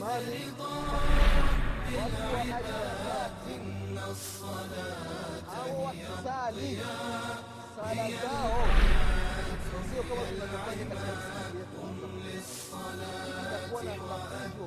mali watu wa aina au wakisali sala zao sio kama tunavyofanya katika misikiti yetu itakuwa na mafunzo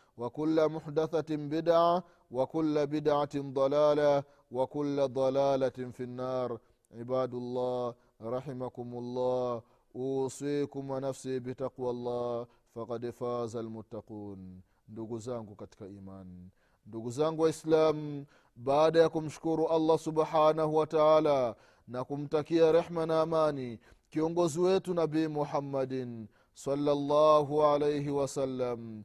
وكل محدثة بدعة وكل بدعة ضلالة وكل ضلالة في النار عباد الله رحمكم الله أوصيكم ونفسي بتقوى الله فقد فاز المتقون ndugu zangu katika imani ndugu zangu waislamu baada ya kumshukuru allah subhanahu wa taala na kumtakia rehma na amani kiongozi wetu nabii muhammadin salllahu alaihi wasallam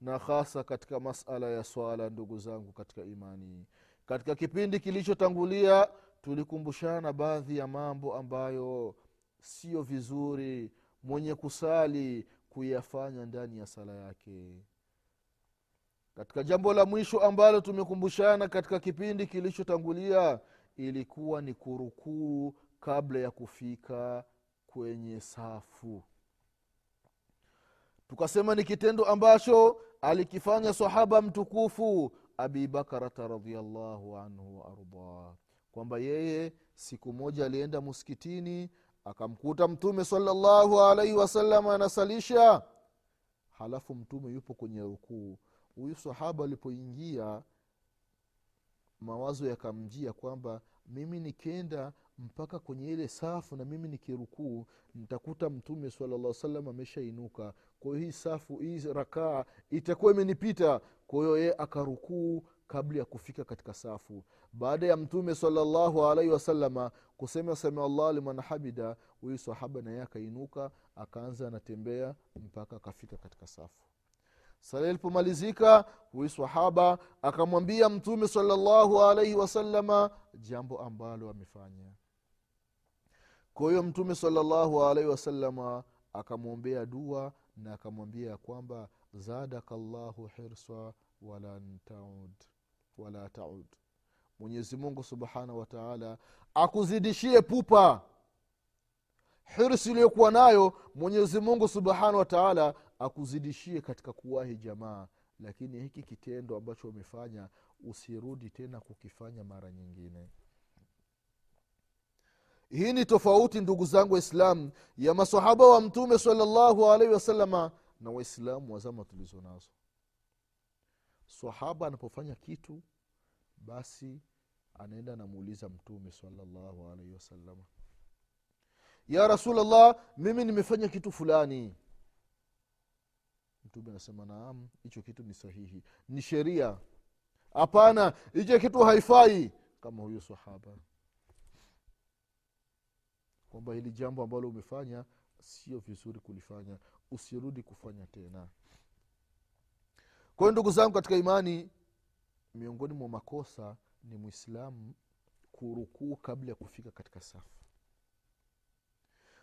na hasa katika masala ya swala ndugu zangu katika imani. Katika kipindi kilichotangulia tulikumbushana baadhi ya mambo ambayo sio vizuri mwenye kusali kuyafanya ndani ya sala yake. Katika jambo la mwisho ambalo tumekumbushana katika kipindi kilichotangulia ilikuwa ni kurukuu kabla ya kufika kwenye safu. Tukasema ni kitendo ambacho alikifanya sahaba mtukufu abi bakarata radiallahu anhu waardah kwamba yeye siku moja alienda muskitini akamkuta mtume salallahu alaihi wasallam anasalisha. Halafu mtume yupo kwenye rukuu. Huyu sahaba alipoingia mawazo yakamjia kwamba mimi nikenda mpaka kwenye ile safu na mimi nikirukuu nitakuta mtume salalla salam ameshainuka. Kwa hiyo hii safu hii rakaa itakuwa imenipita. Kwa hiyo akarukuu kabla ya kufika katika safu. Baada ya mtume salallahu alaihi wasalama kusema samiallah liman hamida huyu sahaba naye akainuka akaanza anatembea mpaka akafika katika safu. Sala ilipomalizika huyu sahaba akamwambia mtume salallahu alaihi wasalama jambo ambalo amefanya kwa hiyo mtume salallahu alaihi wasalama akamwombea dua na akamwambia ya kwamba zadaka llahu hirsa wala taud wala taud. Subhanahu wataala akuzidishie pupa. Hirsi iliyokuwa nayo mwenyezi mungu subhanahu wataala akuzidishie katika kuwahi jamaa. Lakini hiki kitendo ambacho umefanya usirudi tena kukifanya mara nyingine hii ni tofauti ndugu zangu waislamu ya masahaba wa mtume salallahu alaihi wasalama na waislamu wa zama tulizo nazo. Sahaba anapofanya kitu basi anaenda anamuuliza mtume salllahu alaihi wasalama ya rasulllah mimi nimefanya kitu fulani. Mtume anasema naam hicho kitu ni sahihi ni sheria. Hapana hicho kitu haifai. Kama huyo sahaba kwamba hili jambo ambalo umefanya sio vizuri kulifanya. Usirudi kufanya tena. Kwa ndugu zangu katika imani miongoni mwa makosa ni mwislamu kurukuu kabla ya kufika katika safu.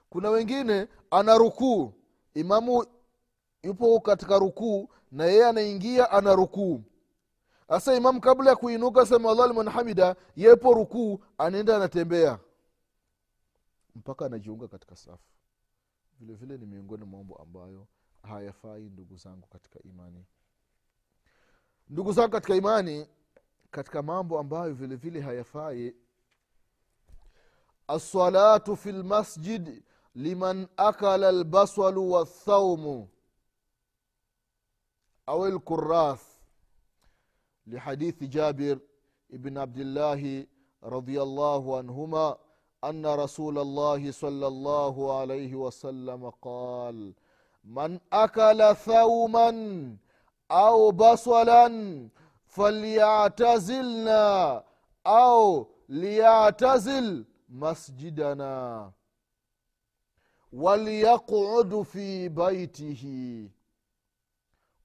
Kuna wengine ana rukuu imamu yupo katika rukuu na yeye anaingia ana rukuu sasa imamu kabla ya kuinuka sema allah liman hamida yepo rukuu anaenda anatembea mpaka anajiunga katika safu vile vile ni miongoni mwa mambo ambayo hayafai ndugu zangu katika imani ndugu zangu katika imani katika mambo ambayo vile vile hayafai alsalatu fi lmasjid liman akala lbaswalu wathaumu au lkurath لحديث جابر بن عبد الله رضي الله عنهما أن رسول الله صلى الله عليه وسلم قال من أكل ثوما أو بصلا فليعتزلنا أو ليعتزل مسجدنا وليقعد في بيته.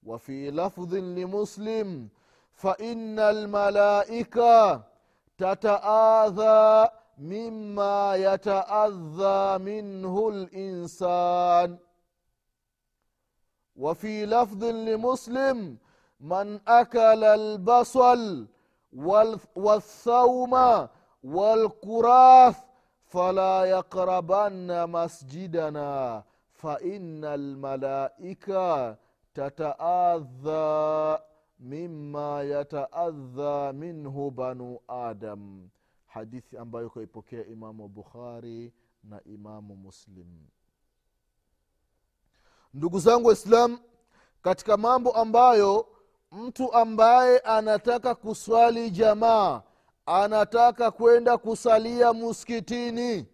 وفي لفظ لمسلم فإن الملائكة تتآذى مما يتأذى منه الإنسان. وفي لفظ لمسلم من أكل البصل والثوم والكراث فلا يقربن مسجدنا فإن الملائكة تتأذى mima yataadha minhu banu adam hadithi ambayo kaipokea imamu bukhari na imamu muslim. Ndugu zangu waislam katika mambo ambayo mtu ambaye anataka kuswali jamaa anataka kwenda kusalia muskitini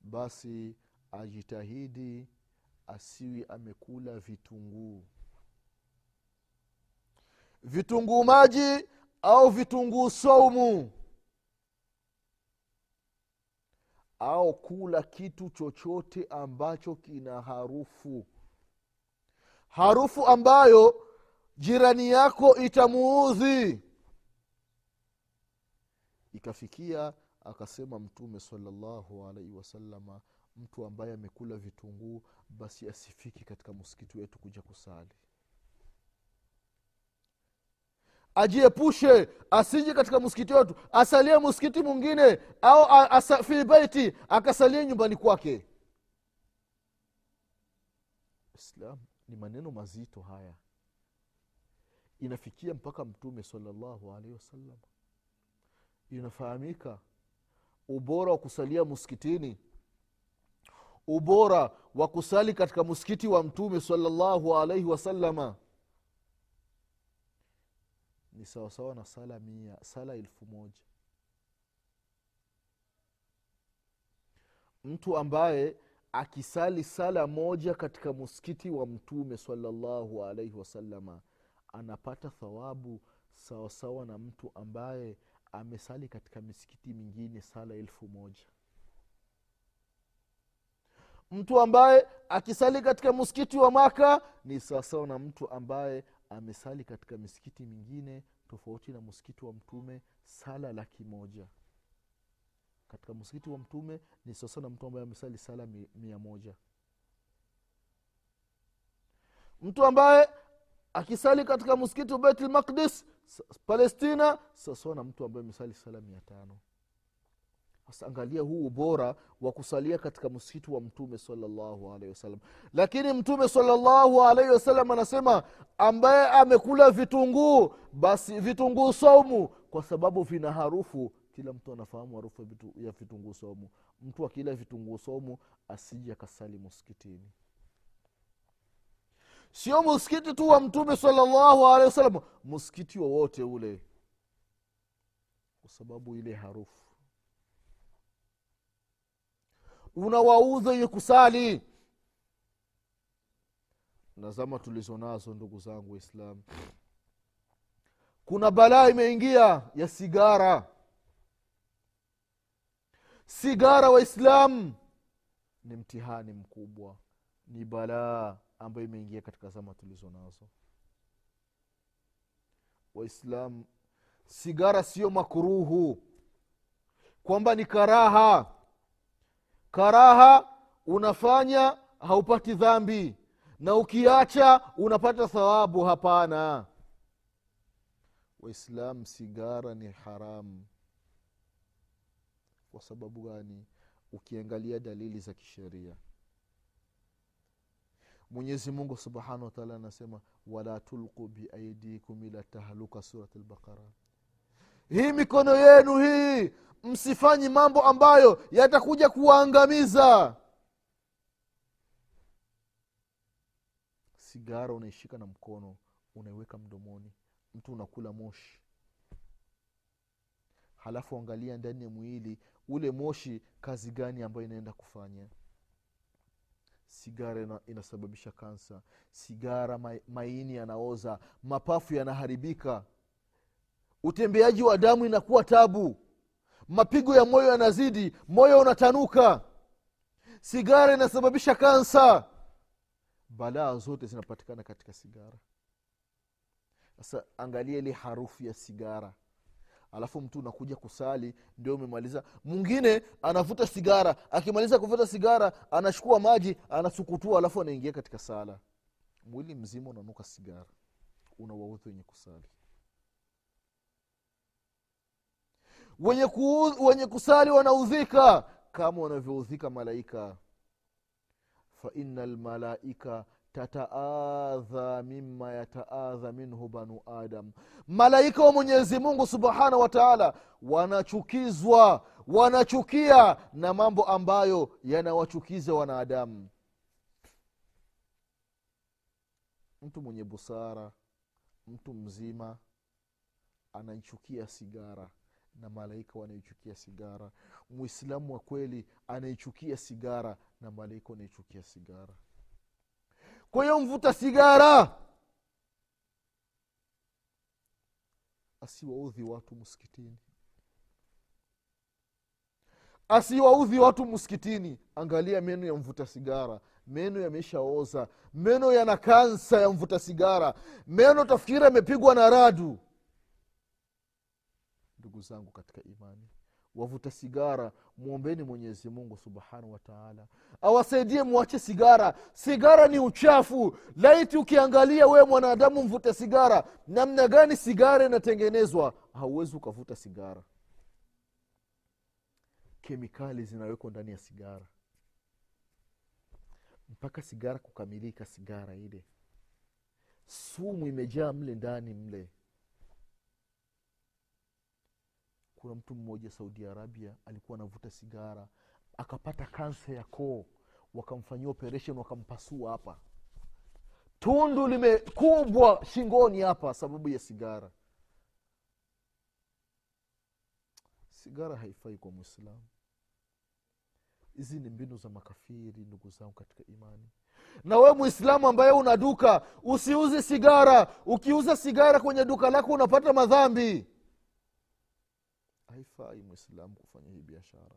basi ajitahidi asiwi amekula vitunguu. Vitunguu maji au vitunguu saumu au kula kitu chochote ambacho kina harufu. Harufu ambayo jirani yako itamuudhi ikafikia akasema mtume salallahu alaihi wasalama mtu ambaye amekula vitunguu basi asifiki katika msikiti wetu kuja kusali ajiepushe asije katika msikiti wetu asalie msikiti mwingine au asa, fi beiti akasalie nyumbani kwake. Islam ni maneno mazito haya. Inafikia mpaka mtume salallahu alaihi wasallam. Inafahamika ubora wa kusalia msikitini ubora wa kusali katika msikiti wa mtume salallahu alaihi wasalama ni sawasawa na sala mia sala elfu moja. Mtu ambaye akisali sala moja katika muskiti wa mtume salallahu alaihi wasalama anapata thawabu sawasawa na mtu ambaye amesali katika misikiti mingine sala elfu moja. Mtu ambaye akisali katika msikiti wa maka ni sawasawa na mtu ambaye amesali katika misikiti mingine tofauti na msikiti wa mtume sala laki moja. Katika msikiti wa mtume ni sasa na mtu ambaye amesali sala mia moja. Mtu ambaye akisali katika msikiti wa beitul maqdis palestina sawasawa na mtu ambaye amesali sala mia tano angalia huu ubora wa kusalia katika msitu wa mtume salallahu alaihi wasallam. Lakini mtume salallahu alaihi wasallam anasema ambaye amekula vitunguu basi vitunguu saumu kwa sababu vina harufu. Kila mtu anafahamu harufu ya vitunguu saumu. Mtu akila vitunguu saumu asije akasali muskitini sio muskiti tu wa mtume salallahu alehi wasallam muskiti wowote ule. Kwa sababu ile harufu unawauza wenye kusali. Na zama tulizo nazo ndugu zangu waislamu kuna balaa imeingia ya sigara. Sigara waislamu ni mtihani mkubwa. Ni balaa ambayo imeingia katika zama tulizo nazo. Waislamu sigara sio makuruhu. Kwamba ni karaha karaha unafanya haupati dhambi na ukiacha unapata thawabu hapana. Waislam sigara ni haramu kwa sababu gani? Ukiangalia dalili za kisheria. Mwenyezi mungu subhanahu wataala anasema wala tulqu biaidikum ila tahluka surat lbaqara hii mikono yenu hii msifanyi mambo ambayo yatakuja kuwaangamiza. Sigara unaishika na mkono unaiweka mdomoni mtu unakula moshi. Halafu angalia ndani ya mwili ule moshi kazi gani ambayo inaenda kufanya. Sigara ina, inasababisha kansa. Sigara maini yanaoza. Mapafu yanaharibika utembeaji wa damu inakuwa tabu. Mapigo ya moyo yanazidi moyo unatanuka. Sigara inasababisha kansa. Balaa zote zinapatikana katika sigara. Sasa angalia ile harufu ya sigara. Alafu mtu unakuja kusali ndio umemaliza. Mwingine anavuta sigara. Akimaliza kuvuta sigara anachukua maji anasukutua alafu anaingia katika sala. Mwili mzima unanuka sigara. Unawaudhi wenye kusali wenye, ku, wenye kusali wanaudhika kama wanavyoudhika malaika. Faina lmalaika tataadha mima yataadha minhu banu adam. Malaika wa mwenyezi mungu subhanahu wa taala wanachukizwa wanachukia na mambo ambayo yanawachukiza wanadamu. Mtu mwenye busara mtu mzima anaichukia sigara na malaika wanaichukia sigara. Mwislamu wa kweli anaichukia sigara na malaika wanaichukia sigara. Kwa hiyo mvuta sigara! Asiwaudhi watu msikitini. Asiwaudhi watu msikitini. Angalia meno ya mvuta sigara. Meno yameshaoza. Meno yana kansa ya mvuta sigara. Meno tafikiri amepigwa na radu ndugu zangu katika imani. Wavuta sigara mwombeni mwenyezi mungu subhanahu wataala awasaidie mwache sigara. Sigara ni uchafu. Laiti ukiangalia wewe mwanadamu mvuta sigara namna gani sigara inatengenezwa? Hauwezi ukavuta sigara. Kemikali zinawekwa ndani ya sigara. Mpaka sigara kukamilika sigara ile. Sumu imejaa mle ndani mle kuna mtu mmoja saudi arabia alikuwa anavuta sigara akapata kansa ya koo wakamfanyia operation wakampasua hapa. Tundu limekubwa shingoni hapa sababu ya sigara. Sigara haifai kwa mwislamu hizi ni mbinu za makafiri ndugu zangu katika imani. Na wewe mwislamu ambaye una duka usiuze sigara. Ukiuza sigara kwenye duka lako unapata madhambi haifai mwislamu kufanya hii biashara.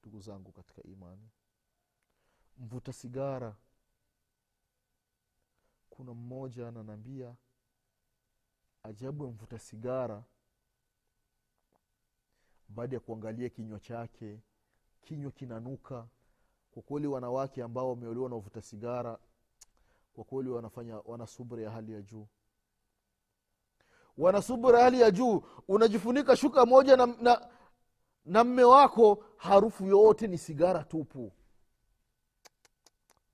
Ndugu zangu katika imani mvuta sigara. Kuna mmoja ananaambia ajabu ya mvuta sigara. Baada ya kuangalia kinywa chake kinywa kinanuka. Kwa kweli wanawake ambao wameolewa na uvuta sigara kwa kweli wanafanya wana subra ya hali ya juu wana subra hali ya juu. Unajifunika shuka moja na, na, na mme wako harufu yote ni sigara tupu.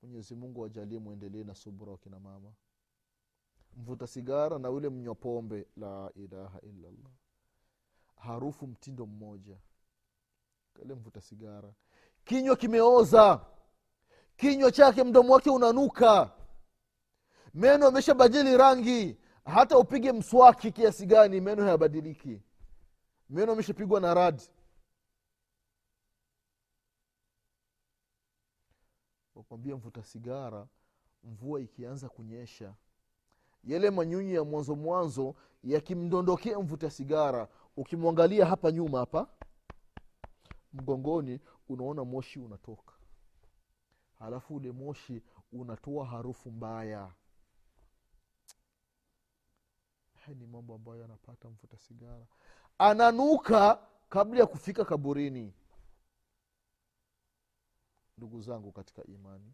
Mwenyezi mungu wajalie mwendelee na subra wakina mama. Mvuta sigara na ule mnywa pombe la ilaha illallah. Harufu mtindo mmoja. Kale mvuta sigara. Kinywa kimeoza. Kinywa chake mdomo wake unanuka. Meno ameshabadili rangi hata upige mswaki kiasi gani meno hayabadiliki. Meno ameshapigwa na radi wakwambia mvuta sigara mvua ikianza kunyesha. Yale manyunyi ya mwanzo mwanzo yakimdondokea mvuta sigara ukimwangalia hapa nyuma hapa mgongoni unaona moshi unatoka. Halafu ule moshi unatoa harufu mbaya haya ni mambo ambayo anapata mvuta sigara. Ananuka kabla ya kufika kaburini. Ndugu zangu katika imani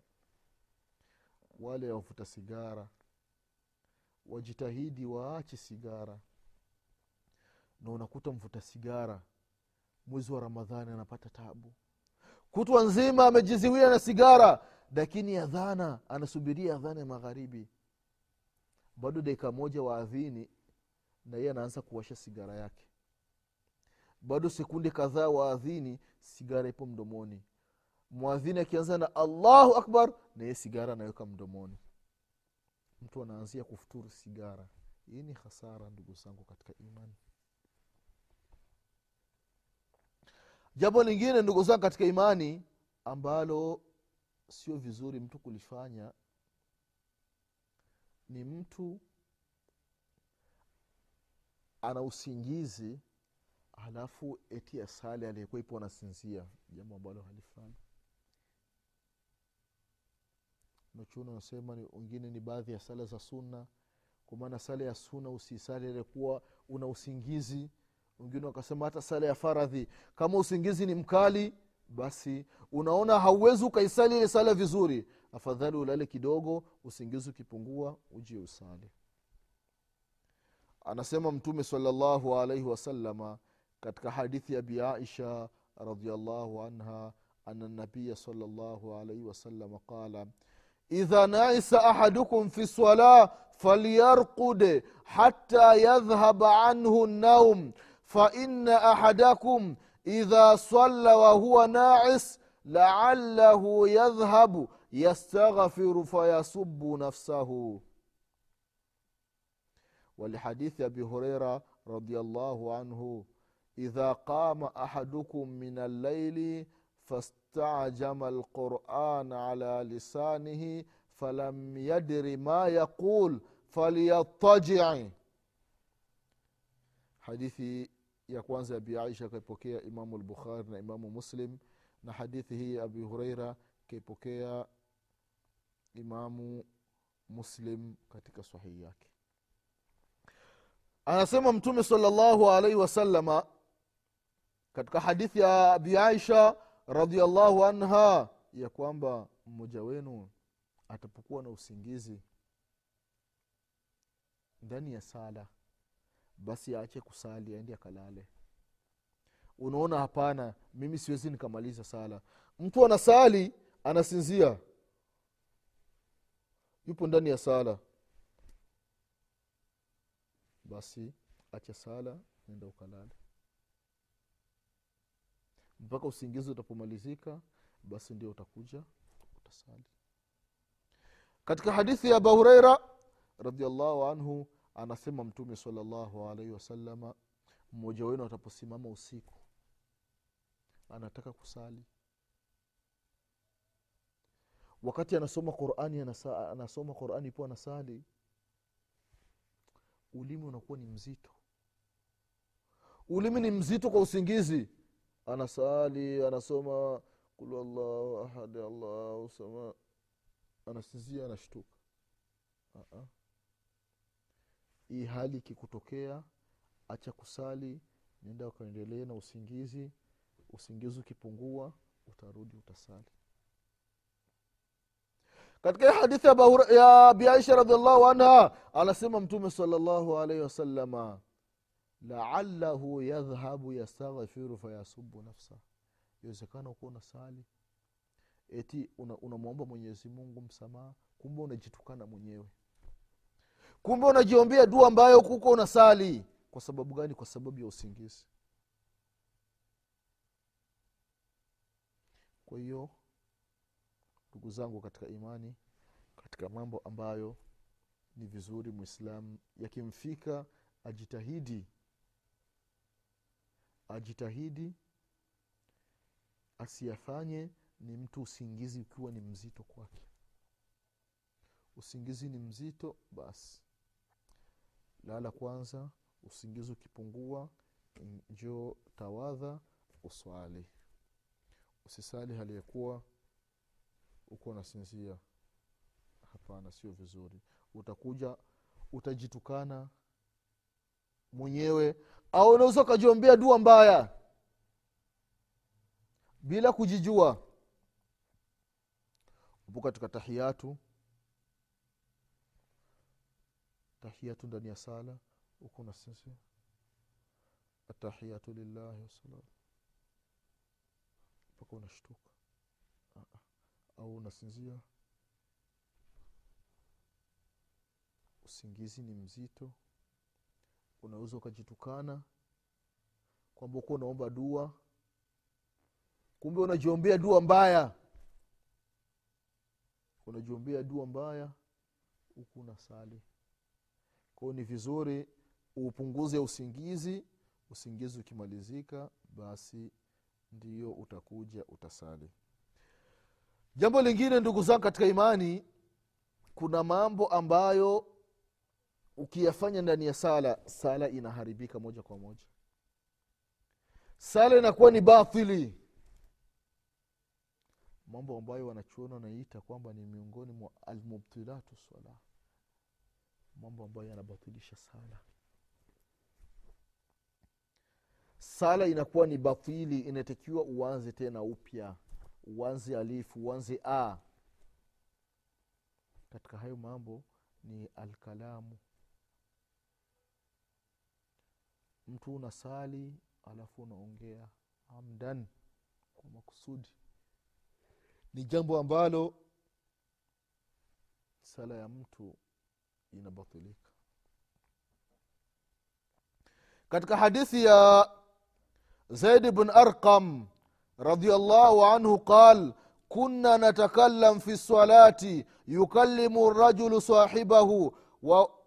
wale wavuta sigara wajitahidi waache sigara. Na unakuta mvuta sigara mwezi wa ramadhani anapata tabu. Kutwa nzima amejiziwia na sigara lakini adhana anasubiria adhana ya magharibi. Bado dakika moja waadhini na yeye anaanza kuwasha sigara yake. Bado sekunde kadhaa waadhini sigara ipo mdomoni. Mwadhini akianza na allahu akbar na yeye sigara anaweka mdomoni. Mtu anaanzia kufuturu sigara. Hii ni hasara ndugu zangu katika imani. Jambo lingine ndugu zangu katika imani ambalo sio vizuri mtu kulifanya ni mtu ana usingizi halafu eti asali aliyekuwa ipo anasinzia. Jambo ambalo halifanya nachuna anasema ni wengine ni baadhi ya sala za sunna. Kwa maana sala ya sunna usisali aliyekuwa una usingizi. Wengine wakasema hata sala ya faradhi kama usingizi ni mkali basi unaona hauwezi ukaisali ile sala vizuri. Afadhali ulale kidogo usingizi ukipungua ujie usali anasema mtume salllahu alaihi wasalama katika hadithi ya bi aisha radiallahu anha ana nabiya salllahu alaihi wasalama qala idha naisa ahadukum fi lsala falyarqud hata yadhhaba anhu naum faina ahadakum idha salla wahuwa nais laalahu yadhhabu yastaghfiru fayasubu nafsahu ولحديث أبي هريرة رضي الله عنه إذا قام أحدكم من الليل فاستعجم القرآن على لسانه فلم يدر ما يقول فليضطجع hadithi ya kwanza ya abi aisha akaipokea imamu lbukhari na imamu muslim na hadithi hii ya abi hureira akaipokea imamu muslim katika sahihi yake anasema mtume salllahu alaihi wasalama katika hadithi ya abi aisha radiallahu anha ya kwamba mmoja wenu atapokuwa na usingizi ndani ya sala basi aache kusali aende akalale. Unaona hapana mimi siwezi nikamaliza sala. Mtu anasali anasinzia. Yupo ndani ya sala basi acha sala nenda ukalale. Mpaka usingizi utapomalizika basi ndio utakuja utasali. Katika hadithi ya abu hureira radiallahu anhu anasema mtume salllahu alaihi wasalama mmoja wenu ataposimama usiku anataka kusali. Wakati anasoma qurani anasoma qurani po anasali ulimi unakuwa ni mzito. Ulimi ni mzito kwa usingizi. Anasali anasoma kulu allahu ahadi allahu sama anasinzia anashtuka. Uh-uh hii hali ikikutokea acha kusali nenda ukaendelee na usingizi. Usingizi ukipungua utarudi utasali katika hadithi ya biaisha radiallahu anha anasema mtume salllahu alaihi wasalama laalahu yadhhabu yastaghfiru fayasubu nafsa iwezekana ukuwa unasali eti unamwomba una mwenyezi mungu msamaha kumbe unajitukana mwenyewe. Kumbe unajiombea dua ambayo kuko unasali. Kwa sababu gani? Kwa sababu ya usingizi. Kwa hiyo ndugu zangu katika imani katika mambo ambayo ni vizuri mwislamu yakimfika ajitahidi ajitahidi asiyafanye ni mtu usingizi ukiwa ni mzito kwake. Usingizi ni mzito basi. Lala kwanza usingizi ukipungua njoo tawadha uswali. Usisali hali ya uko unasinzia hapana sio vizuri. Utakuja utajitukana mwenyewe au unaweza ukajiombea dua mbaya bila kujijua. Upo katika tahiyatu tahiyatu ndani ya sala huko unasinzia atahiyatu lillahi wasalam mpaka unashtuka. Au unasinzia? Usingizi ni mzito. Unaweza ukajitukana. Kwamba uko unaomba dua. Kumbe unajiombea dua mbaya. Unajiombea dua mbaya huku unasali. Kwao ni vizuri upunguze usingizi. Usingizi ukimalizika basi ndio utakuja utasali jambo lingine ndugu zangu katika imani kuna mambo ambayo ukiyafanya ndani ya sala sala inaharibika moja kwa moja. Sala inakuwa ni bathili mambo ambayo wanachuona wanaiita kwamba ni miongoni mwa almubtilatu sala mambo ambayo yanabatilisha sala. Sala inakuwa ni batili inatakiwa uanze tena upya uanze alifu uanze a. Katika hayo mambo ni alkalamu. Mtu unasali alafu unaongea amdan kwa makusudi. Ni jambo ambalo sala ya mtu inabatilika. Katika hadithi ya zaid bn arqam radiallahu anhu qal كنا نتكلم في الصلاة يكلم الرجل صاحبه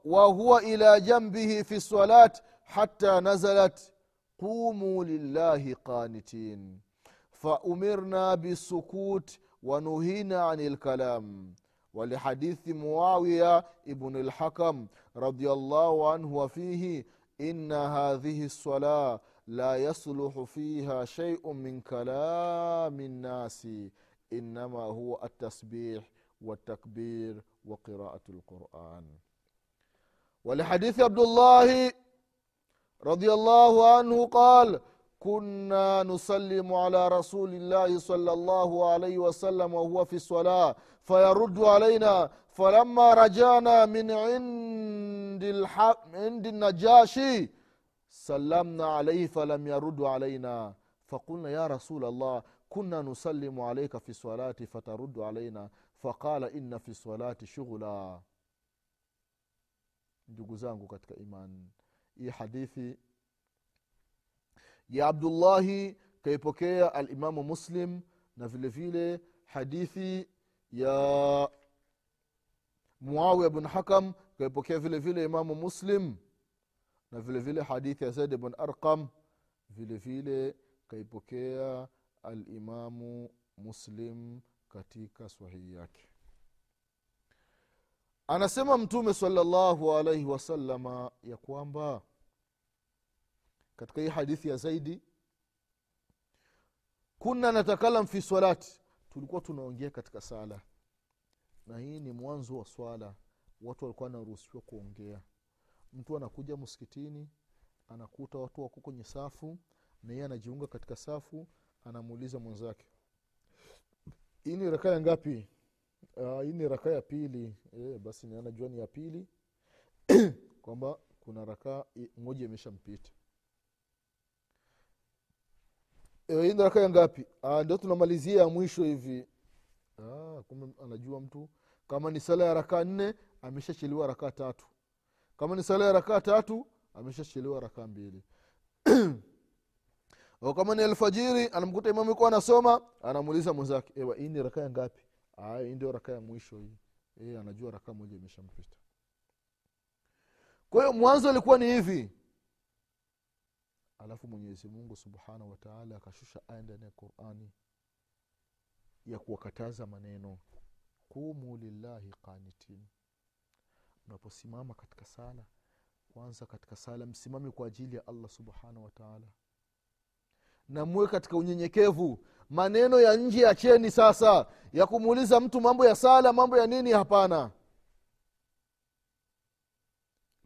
وهو إلى جنبه في الصلاة حتى نزلت قوموا لله قانتين فأمرنا بالسكوت ونهينا عن الكلام ولحديث معاوية ابن الحكم رضي الله عنه وفيه إن هذه الصلاة لا يصلح فيها شيء من كلام الناس إنما هو التسبيح والتكبير وقراءة القرآن. ولحديث عبد الله رضي الله عنه قال كنا نسلم على رسول الله صلى الله عليه وسلم وهو في الصلاة فيرد علينا. فلما رجعنا من عند الح... عند النجاشي سلمنا عليه فلم يرد علينا فقلنا يا رسول الله كنا نسلم عليك في الصلاة فترد علينا فقال إن في الصلاة شغلا ndugu zangu katika imani hii hadithi ya abdullahi kaipokea alimamu muslim na vile vile hadithi ya muawiya bn hakam kaipokea vile vile imamu muslim na vile vile hadithi ya zaid bn arqam vile vile kaipokea alimamu muslim katika sahihi yake. Anasema mtume salllahu alaihi wasalama ya kwamba katika hii hadithi ya zaidi kunna natakalam fi swalati tulikuwa tunaongea katika sala. Na hii ni mwanzo wa swala. Watu walikuwa wanaruhusiwa kuongea mtu anakuja msikitini anakuta watu wako kwenye safu na yeye anajiunga katika safu anamuuliza mwenzake hii ni rakaa ya ngapi? Uh, hii ni raka ya pili. E, basi anajua ni ya pili. Kwamba kuna rakaa moja imeshampita. E, hii ni raka ya ngapi? Ah, ndio tunamalizia ya mwisho hivi. Ah, kumbe anajua mtu kama ni sala ya rakaa nne ameshacheliwa rakaa tatu kama ni sala ya rakaa tatu ameshachelewa rakaa mbili. Kama ni alfajiri anamkuta imamu ikuwa anasoma anamuuliza mwenzake ewa hii ni rakaa ngapi? Hii ndio rakaa ya mwisho hii. E, anajua rakaa moja imeshampita kwa hiyo mwanzo ilikuwa ni hivi. Alafu mwenyezi mungu subhanahu wataala akashusha aya ndani ya qurani ya kuwakataza maneno. Qumu lillahi qanitin mnaposimama katika sala kwanza katika sala msimame kwa ajili ya allah subhanahu wataala na katika unyenyekevu. Maneno ya nje ya cheni sasa ya kumuuliza mtu mambo ya sala mambo ya nini? Hapana.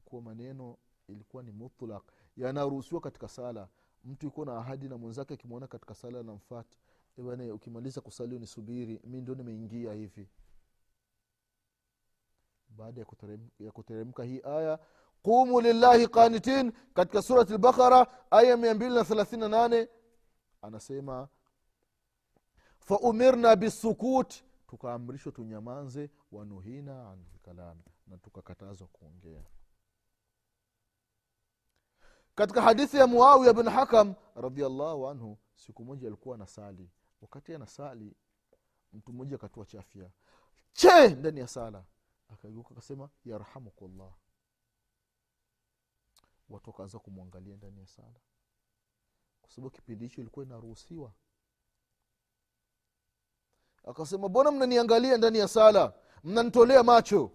Kuwa maneno ilikuwa ni mutlak yanaruhusiwa katika sala. Mtu yuko na ahadi na mwenzake akimwona katika sala namfat bana ukimaliza kusali nisubiri mi ndio nimeingia hivi baada ya kuteremka hii aya qumu lillahi qanitin katika surati lbakara aya mia mbili na thelathini na nane anasema faumirna bisukut tukaamrishwa tunyamanze wanuhina an lkalami na tukakatazwa kuongea. Katika hadithi ya muawiya bin hakam radiallahu anhu siku moja alikuwa anasali. Wakati anasali mtu mmoja akatua chafya. Che! Ndani ya sala akageuka akasema yarhamukullah. Watu wakaanza kumwangalia ndani ya sala. Kwa sababu kipindi hicho ilikuwa inaruhusiwa. Akasema mbona mnaniangalia ndani ya sala? Mnanitolea macho.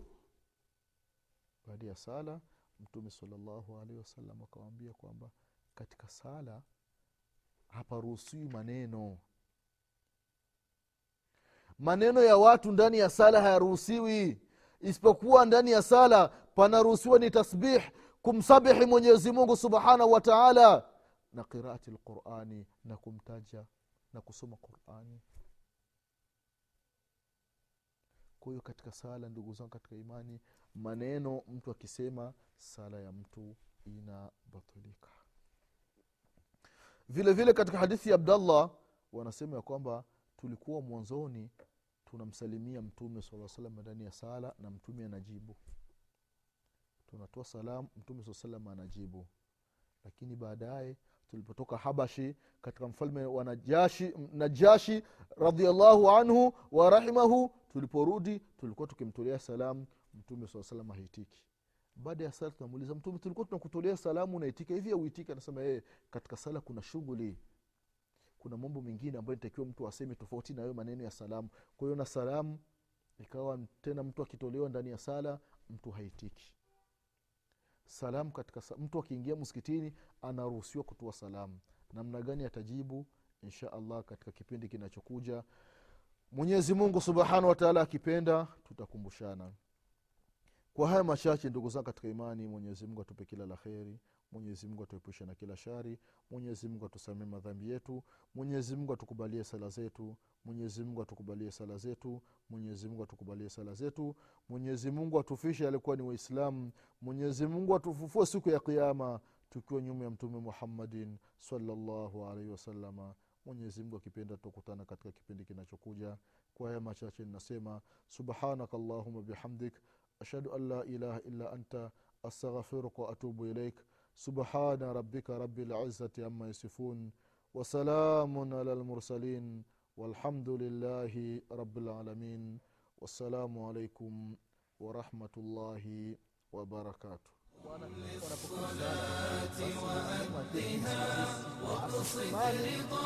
Baada ya sala mtume salllahu alaihi wasallam akawambia kwamba katika sala haparuhusiwi maneno. Maneno ya watu ndani ya sala hayaruhusiwi isipokuwa ndani ya sala panaruhusiwa ni tasbih kumsabihi mwenyezi mungu subhanahu wa taala na qiraati lqurani na kumtaja na kusoma qurani. Kwa hiyo katika sala ndugu zangu katika imani maneno mtu akisema sala ya mtu inabatilika. Vile vile katika hadithi ya abdallah wanasema ya kwamba tulikuwa mwanzoni tunamsalimia mtume saa salam ndani ya sala na mtume anajibu. Tunatoa salam mtume saa salam anajibu. Lakini baadaye tulipotoka habashi katika mfalme wa najashi, najashi radiallahu anhu wa rahimahu tuliporudi tulikuwa tukimtolea salamu mtume saa salam haitiki. Baada ya sala tunamuuliza mtume tulikuwa tunakutolea salamu unaitika hivi auitika anasema ee katika sala kuna shughuli kuna mambo mengine ambayo nitakiwa mtu aseme tofauti na hayo maneno ya salamu. Kwa hiyo na salamu ikawa tena mtu akitolewa ndani ya sala mtu haitiki. Salamu katika mtu akiingia msikitini anaruhusiwa kutoa salamu. Namna gani atajibu? Insha allah katika kipindi kinachokuja. Mwenyezi mungu subhanahu wataala akipenda tutakumbushana. Kwa haya machache ndugu zangu katika imani mwenyezi mungu atupe kila la kheri mwenyezi mungu atuepushe na kila shari mwenyezi mungu atusamee madhambi yetu mwenyezi mungu atukubalie sala zetu mwenyezi mungu atukubalie sala zetu mwenyezi mungu atukubalie sala zetu mwenyezi mungu atufishe alikuwa ni waislamu mwenyezi mungu atufufue siku ya kiama tukiwa nyuma ya mtume muhammadin salllahu alaihi wasalama mwenyezi mungu akipenda tutakutana katika kipindi kinachokuja. Kwa haya machache ninasema subhanaka allahuma bihamdik ashhadu an la ilaha illa anta astaghfiruka waatubu ilaik سبحان ربك رب العزة عما يصفون وسلام على المرسلين والحمد لله رب العالمين والسلام عليكم ورحمة الله وبركاته. للصلاة وأدها واقصد رضا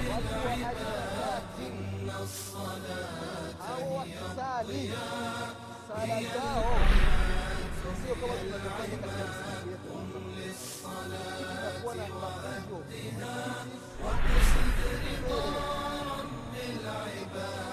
العباد إن الصلاة هي الضياء هي الضياء قم للصلاة وقصد رضا رب العباد